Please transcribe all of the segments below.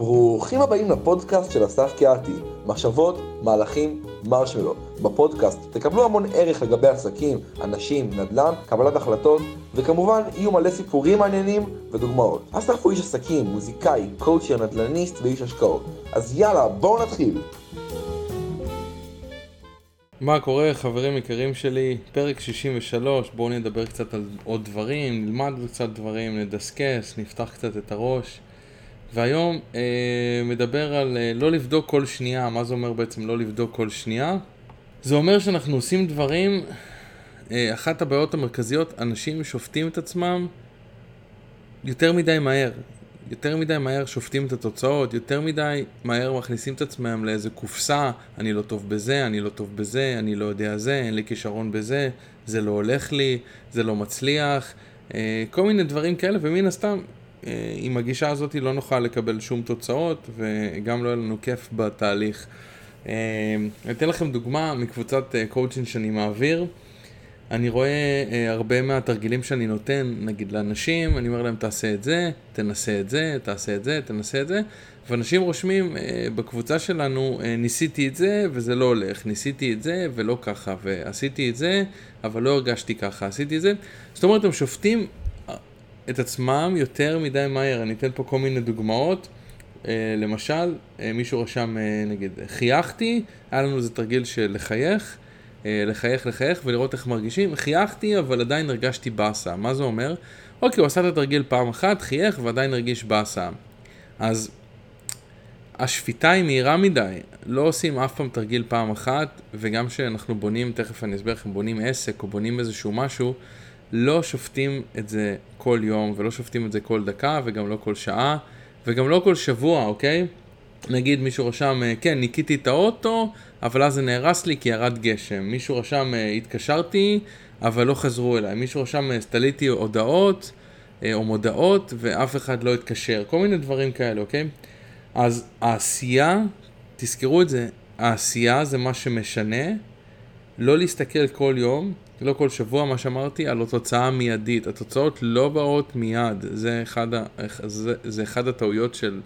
ברוכים הבאים לפודקאסט של אסף קיאתי, מחשבות, מהלכים, מרשמלו. בפודקאסט תקבלו המון ערך לגבי עסקים, אנשים, נדל"ן, קבלת החלטות, וכמובן יהיו מלא סיפורים מעניינים ודוגמאות. אסף הוא איש עסקים, מוזיקאי, קואוצ'ר, נדל"ניסט ואיש השקעות. אז יאללה, בואו נתחיל. מה קורה חברים יקרים שלי? פרק 63, בואו נדבר קצת על עוד דברים, נלמד קצת דברים, נדסקס, נפתח קצת את הראש. והיום אה, מדבר על אה, לא לבדוק כל שנייה, מה זה אומר בעצם לא לבדוק כל שנייה? זה אומר שאנחנו עושים דברים, אה, אחת הבעיות המרכזיות, אנשים שופטים את עצמם יותר מדי מהר. יותר מדי מהר שופטים את התוצאות, יותר מדי מהר מכניסים את עצמם לאיזה קופסה, אני לא טוב בזה, אני לא טוב בזה, אני לא יודע זה, אין לי כישרון בזה, זה לא הולך לי, זה לא מצליח, אה, כל מיני דברים כאלה, ומן הסתם, עם הגישה הזאת לא נוכל לקבל שום תוצאות, וגם לא יהיה לנו כיף בתהליך. אה, אני אתן לכם דוגמה מקבוצת קואוצ'ין שאני מעביר. אני רואה אה, הרבה מהתרגילים שאני נותן, נגיד לאנשים, אני אומר להם תעשה את זה, תנסה את זה, תעשה את זה, תנסה את זה, ואנשים רושמים אה, בקבוצה שלנו, אה, ניסיתי את זה וזה לא הולך, ניסיתי את זה ולא ככה, ועשיתי את זה, אבל לא הרגשתי ככה, עשיתי את זה. זאת אומרת, הם שופטים אה, את עצמם יותר מדי מהר. אני אתן פה כל מיני דוגמאות. אה, למשל, אה, מישהו רשם, אה, נגיד, חייכתי, היה לנו איזה תרגיל של לחייך. לחייך לחייך ולראות איך מרגישים. חייכתי אבל עדיין הרגשתי באסה. מה זה אומר? אוקיי, הוא עשה את התרגיל פעם אחת, חייך ועדיין הרגיש באסה. אז השפיטה היא מהירה מדי. לא עושים אף פעם תרגיל פעם אחת, וגם כשאנחנו בונים, תכף אני אסביר לכם, בונים עסק או בונים איזשהו משהו, לא שופטים את זה כל יום, ולא שופטים את זה כל דקה, וגם לא כל שעה, וגם לא כל שבוע, אוקיי? נגיד מישהו רשם, אה, כן, ניקיתי את האוטו, אבל אז זה נהרס לי כי ירד גשם. מישהו רשם, אה, התקשרתי, אבל לא חזרו אליי. מישהו רשם, תליתי אה, הודעות או מודעות, ואף אחד לא התקשר. כל מיני דברים כאלה, אוקיי? אז העשייה, תזכרו את זה, העשייה זה מה שמשנה. לא להסתכל כל יום, לא כל שבוע, מה שאמרתי, על התוצאה מיידית. התוצאות לא באות מיד. זה אחד. זה, זה אחד הטעויות של...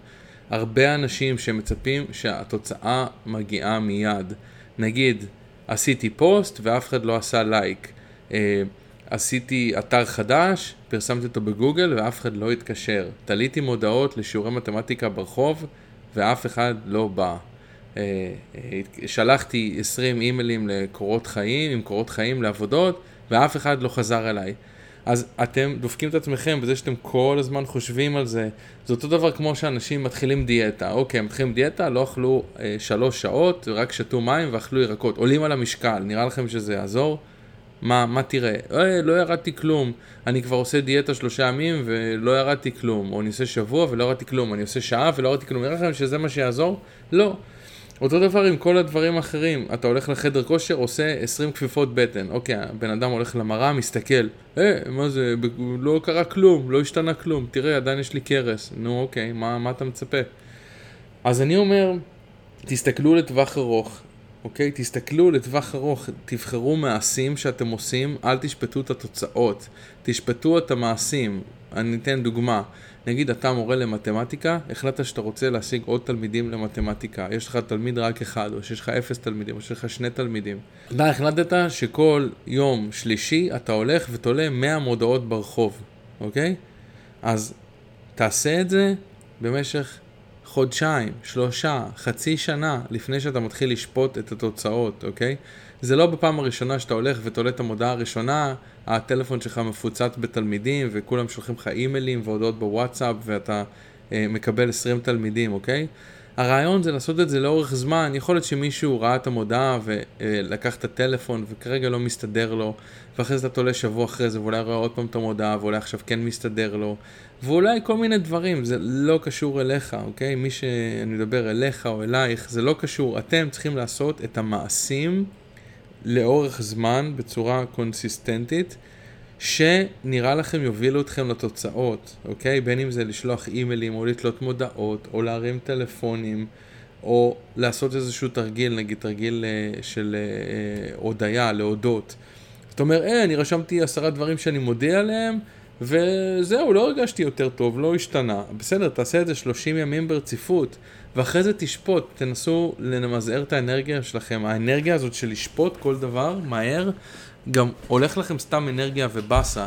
הרבה אנשים שמצפים שהתוצאה מגיעה מיד. נגיד, עשיתי פוסט ואף אחד לא עשה לייק. אה, עשיתי אתר חדש, פרסמתי אותו בגוגל ואף אחד לא התקשר. תליתי מודעות לשיעורי מתמטיקה ברחוב ואף אחד לא בא. אה, אה, שלחתי 20 אימיילים לקורות חיים, עם קורות חיים לעבודות, ואף אחד לא חזר אליי. אז אתם דופקים את עצמכם בזה שאתם כל הזמן חושבים על זה. זה אותו דבר כמו שאנשים מתחילים דיאטה. אוקיי, מתחילים דיאטה, לא אכלו אה, שלוש שעות, רק שתו מים ואכלו ירקות. עולים על המשקל, נראה לכם שזה יעזור? מה, מה תראה? אה, לא ירדתי כלום. אני כבר עושה דיאטה שלושה ימים ולא ירדתי כלום. או אני עושה שבוע ולא ירדתי כלום. אני עושה שעה ולא ירדתי כלום. נראה לכם שזה מה שיעזור? לא. אותו דבר עם כל הדברים האחרים, אתה הולך לחדר כושר, עושה 20 כפיפות בטן, אוקיי, הבן אדם הולך למראה, מסתכל, אה, מה זה, לא קרה כלום, לא השתנה כלום, תראה, עדיין יש לי קרס, נו אוקיי, מה, מה אתה מצפה? אז אני אומר, תסתכלו לטווח ארוך, אוקיי? תסתכלו לטווח ארוך, תבחרו מעשים שאתם עושים, אל תשפטו את התוצאות, תשפטו את המעשים. אני אתן דוגמה. נגיד אתה מורה למתמטיקה, החלטת שאתה רוצה להשיג עוד תלמידים למתמטיקה, יש לך תלמיד רק אחד, או שיש לך אפס תלמידים, או שיש לך שני תלמידים. אתה החלטת שכל יום שלישי אתה הולך ותולה 100 מודעות ברחוב, אוקיי? אז תעשה את זה במשך חודשיים, שלושה, חצי שנה, לפני שאתה מתחיל לשפוט את התוצאות, אוקיי? זה לא בפעם הראשונה שאתה הולך ותולה את המודעה הראשונה, הטלפון שלך מפוצץ בתלמידים וכולם שולחים לך אימיילים והודעות בוואטסאפ ואתה אה, מקבל 20 תלמידים, אוקיי? הרעיון זה לעשות את זה לאורך זמן, יכול להיות שמישהו ראה את המודעה ולקח את הטלפון וכרגע לא מסתדר לו, ואחרי זה אתה תולה שבוע אחרי זה ואולי רואה עוד פעם את המודעה ואולי עכשיו כן מסתדר לו, ואולי כל מיני דברים, זה לא קשור אליך, אוקיי? מי שאני מדבר אליך או אלייך, זה לא קשור, אתם צריכים לעשות את המעשים לאורך זמן בצורה קונסיסטנטית. שנראה לכם יובילו אתכם לתוצאות, אוקיי? בין אם זה לשלוח אימיילים או לתלות מודעות או להרים טלפונים או לעשות איזשהו תרגיל, נגיד תרגיל uh, של uh, הודיה, להודות. זאת אומרת, אה, אני רשמתי עשרה דברים שאני מודה עליהם וזהו, לא הרגשתי יותר טוב, לא השתנה. בסדר, תעשה את זה 30 ימים ברציפות, ואחרי זה תשפוט, תנסו למזער את האנרגיה שלכם. האנרגיה הזאת של לשפוט כל דבר מהר, גם הולך לכם סתם אנרגיה ובאסה.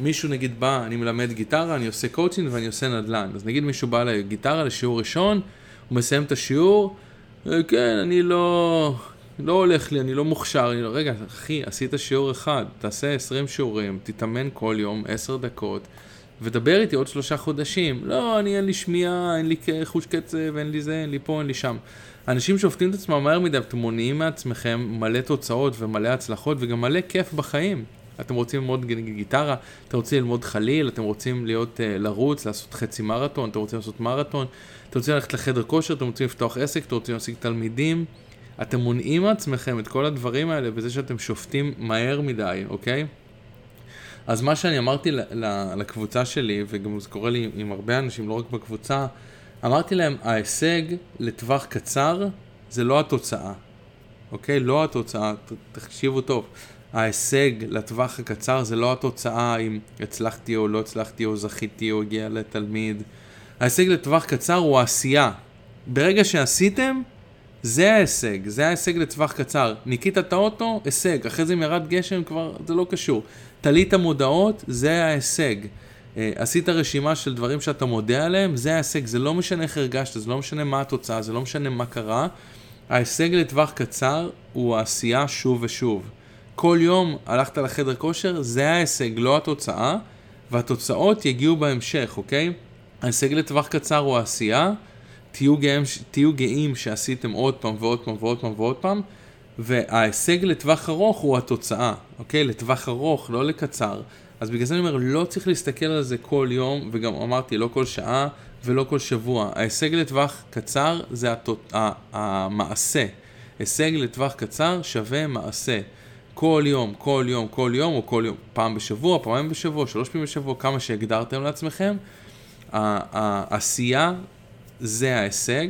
מישהו נגיד בא, אני מלמד גיטרה, אני עושה קואוצ'ינג ואני עושה נדל"ן. אז נגיד מישהו בא לגיטרה לשיעור ראשון, הוא מסיים את השיעור, אה, כן, אני לא, לא הולך לי, אני לא מוכשר. אני לא, רגע, אחי, עשית שיעור אחד, תעשה 20 שיעורים, תתאמן כל יום 10 דקות, ודבר איתי עוד שלושה חודשים. לא, אני אין לי שמיעה, אין לי חוש קצב, אין לי זה, אין לי פה, אין לי שם. אנשים שופטים את עצמם מהר מדי, אתם מונעים מעצמכם מלא תוצאות ומלא הצלחות וגם מלא כיף בחיים. אתם רוצים ללמוד גיטרה, אתם רוצים ללמוד חליל, אתם רוצים להיות, uh, לרוץ, לעשות חצי מרתון, אתם רוצים לעשות מרתון, אתם רוצים ללכת לחדר כושר, אתם רוצים לפתוח עסק, אתם רוצים להשיג תלמידים. אתם מונעים מעצמכם את כל הדברים האלה בזה שאתם שופטים מהר מדי, אוקיי? אז מה שאני אמרתי לקבוצה שלי, וגם זה קורה לי עם הרבה אנשים, לא רק בקבוצה, אמרתי להם, ההישג לטווח קצר זה לא התוצאה, אוקיי? לא התוצאה, תקשיבו טוב. ההישג לטווח הקצר זה לא התוצאה אם הצלחתי או לא הצלחתי או זכיתי או הגיע לתלמיד. ההישג לטווח קצר הוא העשייה. ברגע שעשיתם, זה ההישג, זה ההישג לטווח קצר. ניקית את האוטו, הישג. אחרי זה אם ירד גשם כבר, זה לא קשור. תלית מודעות, זה ההישג. אה, עשית רשימה של דברים שאתה מודה עליהם, זה ההישג. זה לא משנה איך הרגשת, זה לא משנה מה התוצאה, זה לא משנה מה קרה. ההישג לטווח קצר הוא העשייה שוב ושוב. כל יום הלכת לחדר כושר, זה ההישג, לא התוצאה, והתוצאות יגיעו בהמשך, אוקיי? ההישג לטווח קצר הוא העשייה, תהיו גאים, תהיו גאים שעשיתם עוד פעם ועוד פעם ועוד פעם ועוד פעם, וההישג לטווח ארוך הוא התוצאה, אוקיי? לטווח ארוך, לא לקצר. אז בגלל זה אני אומר, לא צריך להסתכל על זה כל יום, וגם אמרתי, לא כל שעה ולא כל שבוע. ההישג לטווח קצר זה התות... המעשה. הישג לטווח קצר שווה מעשה. כל יום, כל יום, כל יום, או כל יום, פעם בשבוע, פעמיים בשבוע, שלוש פעמים בשבוע, כמה שהגדרתם לעצמכם, העשייה זה ההישג,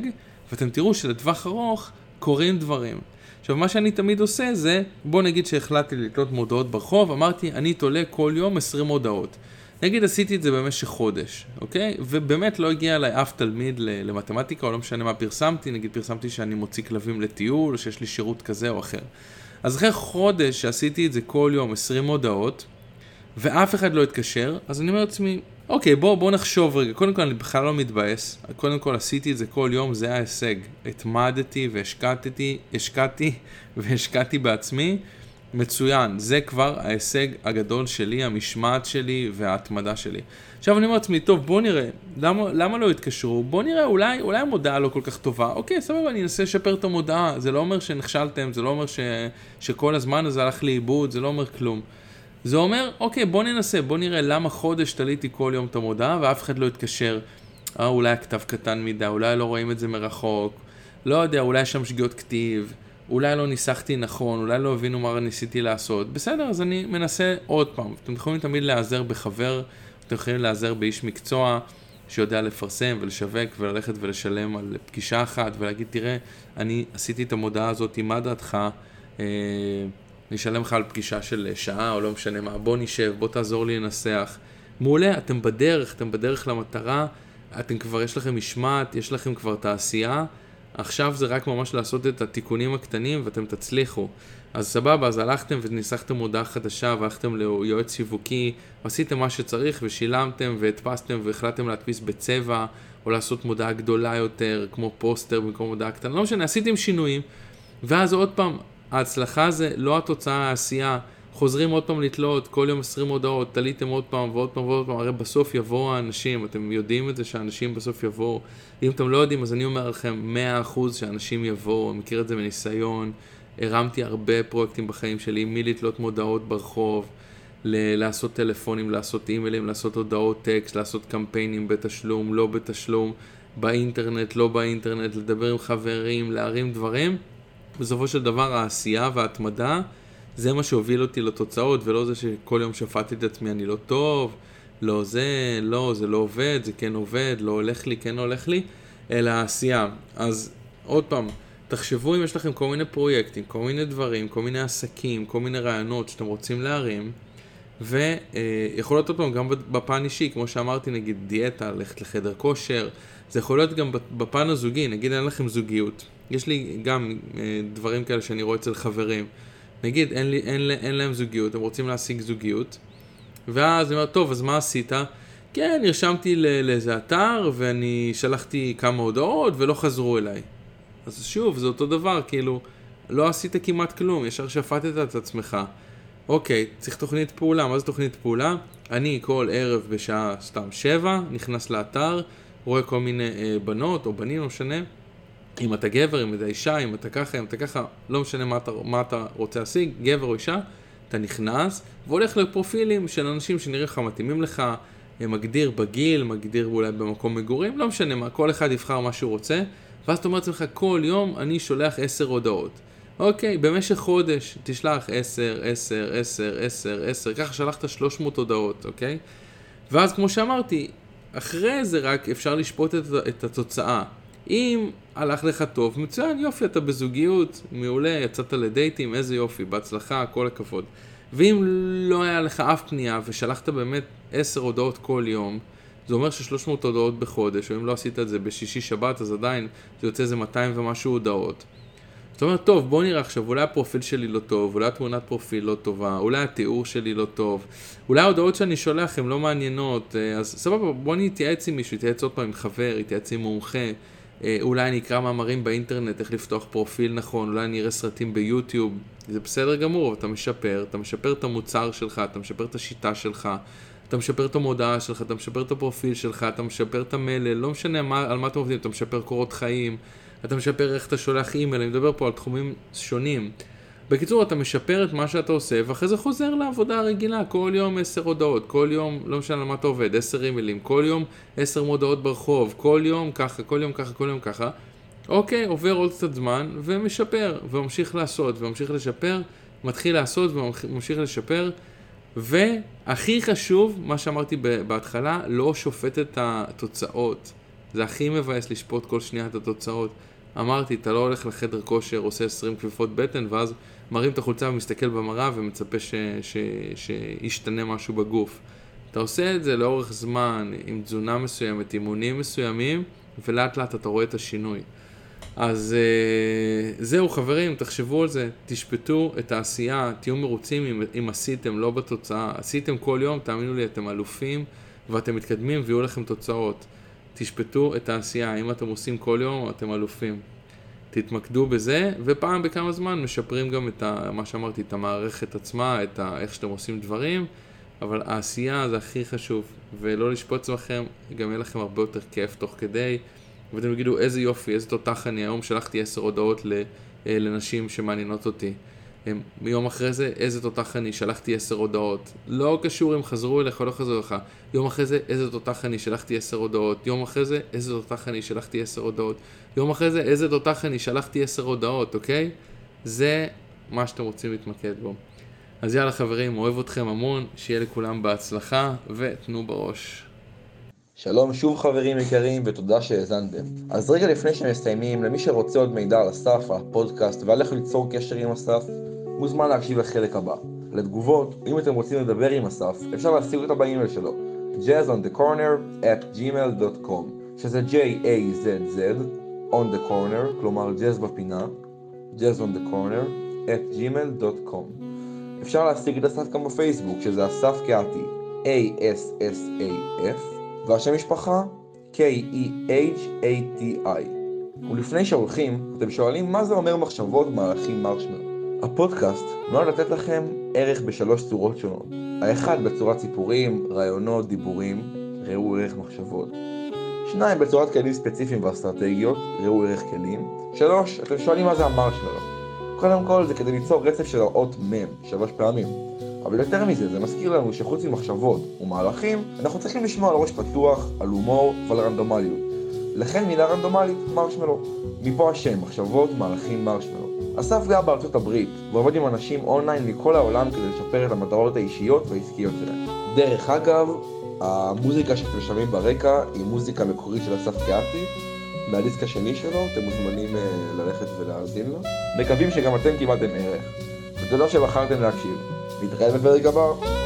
ואתם תראו שלטווח ארוך קורים דברים. עכשיו, מה שאני תמיד עושה זה, בוא נגיד שהחלטתי לקלוט מודעות ברחוב, אמרתי, אני תולה כל יום 20 מודעות. נגיד עשיתי את זה במשך חודש, אוקיי? ובאמת לא הגיע אליי אף תלמיד למתמטיקה, או לא משנה מה פרסמתי, נגיד פרסמתי שאני מוציא כלבים לטיול, או שיש לי שירות כזה או אחר. אז אחרי חודש שעשיתי את זה כל יום, 20 הודעות, ואף אחד לא התקשר, אז אני אומר לעצמי, אוקיי, בוא, בוא נחשוב רגע. קודם כל, אני בכלל לא מתבאס. קודם כל, עשיתי את זה כל יום, זה ההישג. התמדתי והשקעתי, השקעתי והשקעתי בעצמי. מצוין, זה כבר ההישג הגדול שלי, המשמעת שלי וההתמדה שלי. עכשיו אני אומר לעצמי, טוב, בוא נראה, למה, למה לא התקשרו? בוא נראה, אולי, אולי המודעה לא כל כך טובה. אוקיי, סבבה, אני אנסה לשפר את המודעה. זה לא אומר שנכשלתם, זה לא אומר ש, שכל הזמן הזה הלך לאיבוד, זה לא אומר כלום. זה אומר, אוקיי, בוא ננסה, בוא נראה למה חודש תליתי כל יום את המודעה ואף אחד לא התקשר. אה, אולי הכתב קטן מדי, אולי לא רואים את זה מרחוק, לא יודע, אולי יש שם שגיאות כתיב, אולי לא ניסחתי נכון, אולי לא הבינו מה ניסיתי לעשות. בסדר, אז אני מנסה עוד פעם. אתם יכולים תמיד להיעזר בחבר, אתם יכולים להיעזר באיש מקצוע שיודע לפרסם ולשווק וללכת ולשלם על פגישה אחת ולהגיד, תראה, אני עשיתי את המודעה הזאת, מה דעתך? אה, אני אשלם לך על פגישה של שעה או לא משנה מה, בוא נשב, בוא תעזור לי לנסח. מעולה, אתם בדרך, אתם בדרך למטרה, אתם כבר, יש לכם משמעת, יש לכם כבר תעשייה, עכשיו זה רק ממש לעשות את התיקונים הקטנים ואתם תצליחו. אז סבבה, אז הלכתם וניסחתם מודעה חדשה והלכתם ליועץ שיווקי, ועשיתם מה שצריך ושילמתם והדפסתם והחלטתם להדפיס בצבע, או לעשות מודעה גדולה יותר, כמו פוסטר במקום מודעה קטנה, לא משנה, עשיתם שינויים, ואז עוד פעם, ההצלחה זה לא התוצאה, העשייה. חוזרים עוד פעם לתלות, כל יום 20 הודעות, תליתם עוד פעם ועוד פעם ועוד פעם, הרי בסוף יבואו האנשים, אתם יודעים את זה שאנשים בסוף יבואו. אם אתם לא יודעים, אז אני אומר לכם, 100% שאנשים יבואו, אני מכיר את זה מניסיון. הרמתי הרבה פרויקטים בחיים שלי, מלתלות מודעות ברחוב, ל- לעשות טלפונים, לעשות אימיילים, לעשות הודעות טקסט, לעשות קמפיינים בתשלום, לא בתשלום, באינטרנט, לא באינטרנט, לדבר עם חברים, להרים דברים. בסופו של דבר העשייה וההתמדה זה מה שהוביל אותי לתוצאות ולא זה שכל יום שפטתי את עצמי אני לא טוב, לא זה, לא, זה לא עובד, זה כן עובד, לא הולך לי, כן הולך לי, אלא העשייה. אז עוד פעם, תחשבו אם יש לכם כל מיני פרויקטים, כל מיני דברים, כל מיני עסקים, כל מיני רעיונות שאתם רוצים להרים, ויכול להיות עוד פעם גם בפן אישי, כמו שאמרתי, נגיד דיאטה, ללכת לחדר כושר, זה יכול להיות גם בפן הזוגי, נגיד אין לכם זוגיות. יש לי גם אה, דברים כאלה שאני רואה אצל חברים. נגיד אין, לי, אין, אין להם זוגיות, הם רוצים להשיג זוגיות, ואז אני אומר, טוב, אז מה עשית? כן, נרשמתי לאיזה אתר, ואני שלחתי כמה הודעות, ולא חזרו אליי. אז שוב, זה אותו דבר, כאילו, לא עשית כמעט כלום, ישר שפטת את עצמך. אוקיי, צריך תוכנית פעולה, מה זה תוכנית פעולה? אני כל ערב בשעה סתם שבע, נכנס לאתר, רואה כל מיני אה, בנות או בנים, לא משנה. אם אתה גבר, אם אתה אישה, אם אתה ככה, אם אתה ככה, לא משנה מה אתה, מה אתה רוצה להשיג, גבר או אישה, אתה נכנס והולך לפרופילים של אנשים שנראה לך מתאימים לך, אה, מגדיר בגיל, מגדיר אולי במקום מגורים, לא משנה מה, כל אחד יבחר מה שהוא רוצה, ואז אתה אומר לעצמך, כל יום אני שולח עשר הודעות. אוקיי, במשך חודש תשלח עשר, עשר, עשר, עשר, עשר, ככה שלחת 300 הודעות, אוקיי? ואז כמו שאמרתי, אחרי זה רק אפשר לשפוט את, את התוצאה. אם הלך לך טוב, מצוין, יופי, אתה בזוגיות, מעולה, יצאת לדייטים, איזה יופי, בהצלחה, כל הכבוד. ואם לא היה לך אף פנייה ושלחת באמת עשר הודעות כל יום, זה אומר ש-300 הודעות בחודש, או אם לא עשית את זה בשישי שבת, אז עדיין זה יוצא איזה 200 ומשהו הודעות. זאת אומרת, טוב, בוא נראה עכשיו, אולי הפרופיל שלי לא טוב, אולי התמונת פרופיל לא טובה, אולי התיאור שלי לא טוב, אולי ההודעות שאני שולח הן לא מעניינות, אה, אז סבבה, בוא נתייעץ עם מישהו, נתייעץ עוד פעם עם חבר, נתייעץ עם מומחה, אה, אולי אני אקרא מאמרים באינטרנט, איך לפתוח פרופיל נכון, אולי אני אראה סרטים ביוטיוב, זה בסדר גמור, אתה משפר, אתה משפר את המוצר שלך, אתה משפר את השיטה שלך, אתה משפר את המודעה שלך, אתה משפר את הפרופיל שלך, אתה משפר את המלל, לא משנה מה, על מה אתם עובדים, אתה משפר קורות חיים, אתה משפר איך אתה שולח אימייל, אני מדבר פה על תחומים שונים. בקיצור, אתה משפר את מה שאתה עושה, ואחרי זה חוזר לעבודה הרגילה, כל יום עשר הודעות, כל יום, לא משנה על מה אתה עובד, עשר אימיילים, כל יום עשר מודעות ברחוב, כל יום ככה, כל יום ככה, כל יום ככה. אוקיי, עובר עוד קצת זמן, ומשפר, וממשיך לעשות, וממשיך לשפר, מתחיל לעשות וממשיך לשפר, והכי חשוב, מה שאמרתי בהתחלה, לא שופט את התוצאות. זה הכי מבאס לשפוט כל שנייה את התוצאות. אמרתי, אתה לא הולך לחדר כושר, עושה 20 כפיפות בטן, ואז מרים את החולצה ומסתכל במראה ומצפה ש, ש, שישתנה משהו בגוף. אתה עושה את זה לאורך זמן, עם תזונה מסוימת, אימונים מסוימים, ולאט לאט אתה רואה את השינוי. אז uh, זהו חברים, תחשבו על זה, תשפטו את העשייה, תהיו מרוצים אם, אם עשיתם, לא בתוצאה. עשיתם כל יום, תאמינו לי, אתם אלופים ואתם מתקדמים ויהיו לכם תוצאות. תשפטו את העשייה, אם אתם עושים כל יום, אתם אלופים. תתמקדו בזה, ופעם בכמה זמן משפרים גם את ה, מה שאמרתי, את המערכת עצמה, את ה, איך שאתם עושים דברים, אבל העשייה זה הכי חשוב, ולא לשפוט עצמכם, גם יהיה לכם הרבה יותר כיף תוך כדי, ואתם תגידו איזה יופי, איזה תותח אני, היום שלחתי עשר הודעות אה, לנשים שמעניינות אותי. יום אחרי זה, איזה תותח אני, שלחתי עשר הודעות. לא קשור אם חזרו אליך או לא חזרו אליך. יום אחרי זה, איזה תותח אני, שלחתי עשר הודעות. יום אחרי זה, איזה תותח אני, שלחתי עשר הודעות. יום אחרי זה, איזה תותח אני, שלחתי עשר הודעות, אוקיי? זה מה שאתם רוצים להתמקד בו. אז יאללה חברים, אוהב אתכם המון, שיהיה לכולם בהצלחה, ותנו בראש. שלום שוב חברים יקרים ותודה שהאזנתם. אז רגע לפני שמסיימים, למי שרוצה עוד מידע על אסף, על הפודקאסט ועל איך ליצור קשר עם אסף, מוזמן להקשיב לחלק הבא. לתגובות, אם אתם רוצים לדבר עם אסף, אפשר להשיג אותה באימייל שלו jazzonthecorner at gmail.com שזה J-A-Z-Z on the corner, כלומר בפינה, jazz on the corner at gmail.com אפשר להשיג את אסף גם בפייסבוק, שזה אסף קהתי, A-S-S-A-F, והשם משפחה K-E-H-A-T-I. ולפני שהולכים, אתם שואלים מה זה אומר מחשבות מהלכים מרשמר. הפודקאסט נועד לתת לכם ערך בשלוש צורות שונות. האחד בצורת סיפורים, רעיונות, דיבורים, ראו ערך מחשבות. שניים בצורת כלים ספציפיים ואסטרטגיות, ראו ערך כלים. שלוש, אתם שואלים מה זה המרשמלו. קודם כל זה כדי ליצור רצף של האות מ' שלוש פעמים. אבל יותר מזה, זה מזכיר לנו שחוץ ממחשבות ומהלכים, אנחנו צריכים לשמוע על ראש פתוח, על הומור ועל רנדומליות. לכן מילה רנדומלית, מרשמלו. מפה השם, מחשבות, מהלכים, מרשמלו. אסף גר בארצות הברית, ועובד עם אנשים אונליין מכל העולם כדי לשפר את המטרות האישיות והעסקיות שלהם. דרך אגב, המוזיקה שאתם שומעים ברקע היא מוזיקה מקורית של אסף קיאטי, מהדיסק השני שלו, אתם מוזמנים uh, ללכת ולהאזין לו. מקווים שגם אתם קיבלתם ערך, ותודה שבחרתם להקשיב. Villarreal me perdió el campo.